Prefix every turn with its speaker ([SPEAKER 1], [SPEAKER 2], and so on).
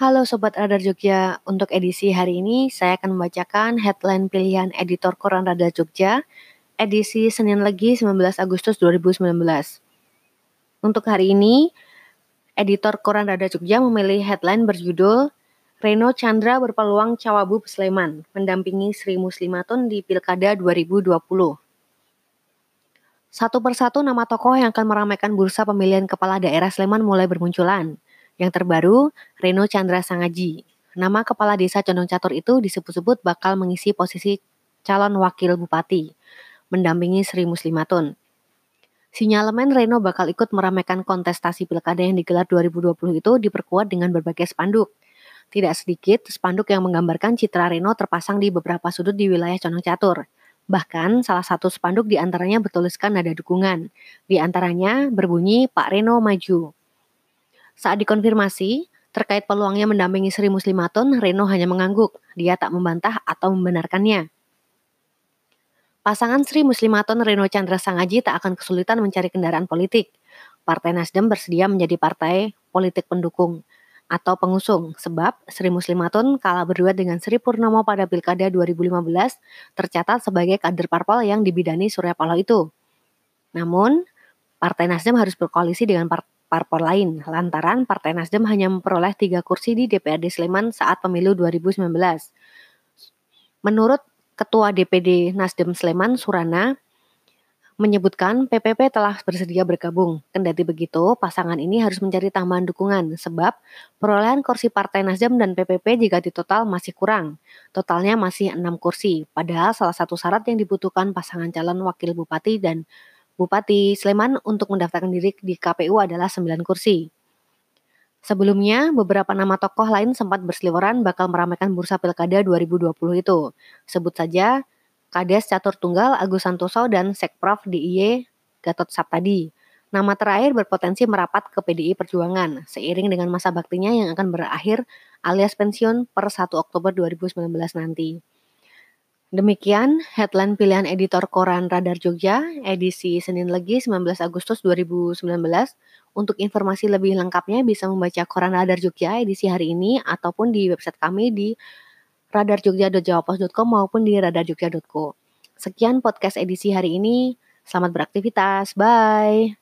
[SPEAKER 1] Halo Sobat Radar Jogja, untuk edisi hari ini saya akan membacakan headline pilihan editor Koran Radar Jogja, edisi Senin Legi 19 Agustus 2019. Untuk hari ini, editor Koran Radar Jogja memilih headline berjudul Reno Chandra berpeluang Cawabu Sleman, mendampingi Sri Muslimatun di Pilkada 2020. Satu persatu nama tokoh yang akan meramaikan bursa pemilihan kepala daerah Sleman mulai bermunculan. Yang terbaru, Reno Chandra Sangaji. Nama kepala desa Condong Catur itu disebut-sebut bakal mengisi posisi calon wakil bupati, mendampingi Sri Muslimatun. Sinyalemen Reno bakal ikut meramaikan kontestasi pilkada yang digelar 2020 itu diperkuat dengan berbagai spanduk. Tidak sedikit spanduk yang menggambarkan citra Reno terpasang di beberapa sudut di wilayah Condong Catur. Bahkan salah satu spanduk di antaranya bertuliskan nada dukungan. Di antaranya berbunyi Pak Reno maju. Saat dikonfirmasi, terkait peluangnya mendampingi Sri Muslimatun, Reno hanya mengangguk. Dia tak membantah atau membenarkannya. Pasangan Sri Muslimatun Reno Chandra Sangaji tak akan kesulitan mencari kendaraan politik. Partai Nasdem bersedia menjadi partai politik pendukung atau pengusung sebab Sri Muslimatun kalah berdua dengan Sri Purnomo pada Pilkada 2015 tercatat sebagai kader parpol yang dibidani Surya Paloh itu. Namun, Partai Nasdem harus berkoalisi dengan partai parpol lain lantaran Partai Nasdem hanya memperoleh tiga kursi di DPRD Sleman saat pemilu 2019. Menurut Ketua DPD Nasdem Sleman Surana menyebutkan PPP telah bersedia bergabung. Kendati begitu, pasangan ini harus mencari tambahan dukungan sebab perolehan kursi Partai Nasdem dan PPP jika ditotal masih kurang. Totalnya masih enam kursi, padahal salah satu syarat yang dibutuhkan pasangan calon wakil bupati dan Bupati Sleman untuk mendaftarkan diri di KPU adalah 9 kursi. Sebelumnya, beberapa nama tokoh lain sempat berseliweran bakal meramaikan bursa pilkada 2020 itu. Sebut saja Kades Catur Tunggal Agus Santoso dan Sekprov DIY Gatot Saptadi. Nama terakhir berpotensi merapat ke PDI Perjuangan seiring dengan masa baktinya yang akan berakhir alias pensiun per 1 Oktober 2019 nanti. Demikian headline pilihan editor koran Radar Jogja edisi Senin Legi 19 Agustus 2019. Untuk informasi lebih lengkapnya bisa membaca koran Radar Jogja edisi hari ini ataupun di website kami di radarjogja.jawapos.com maupun di radarjogja.co. Sekian podcast edisi hari ini. Selamat beraktivitas. Bye.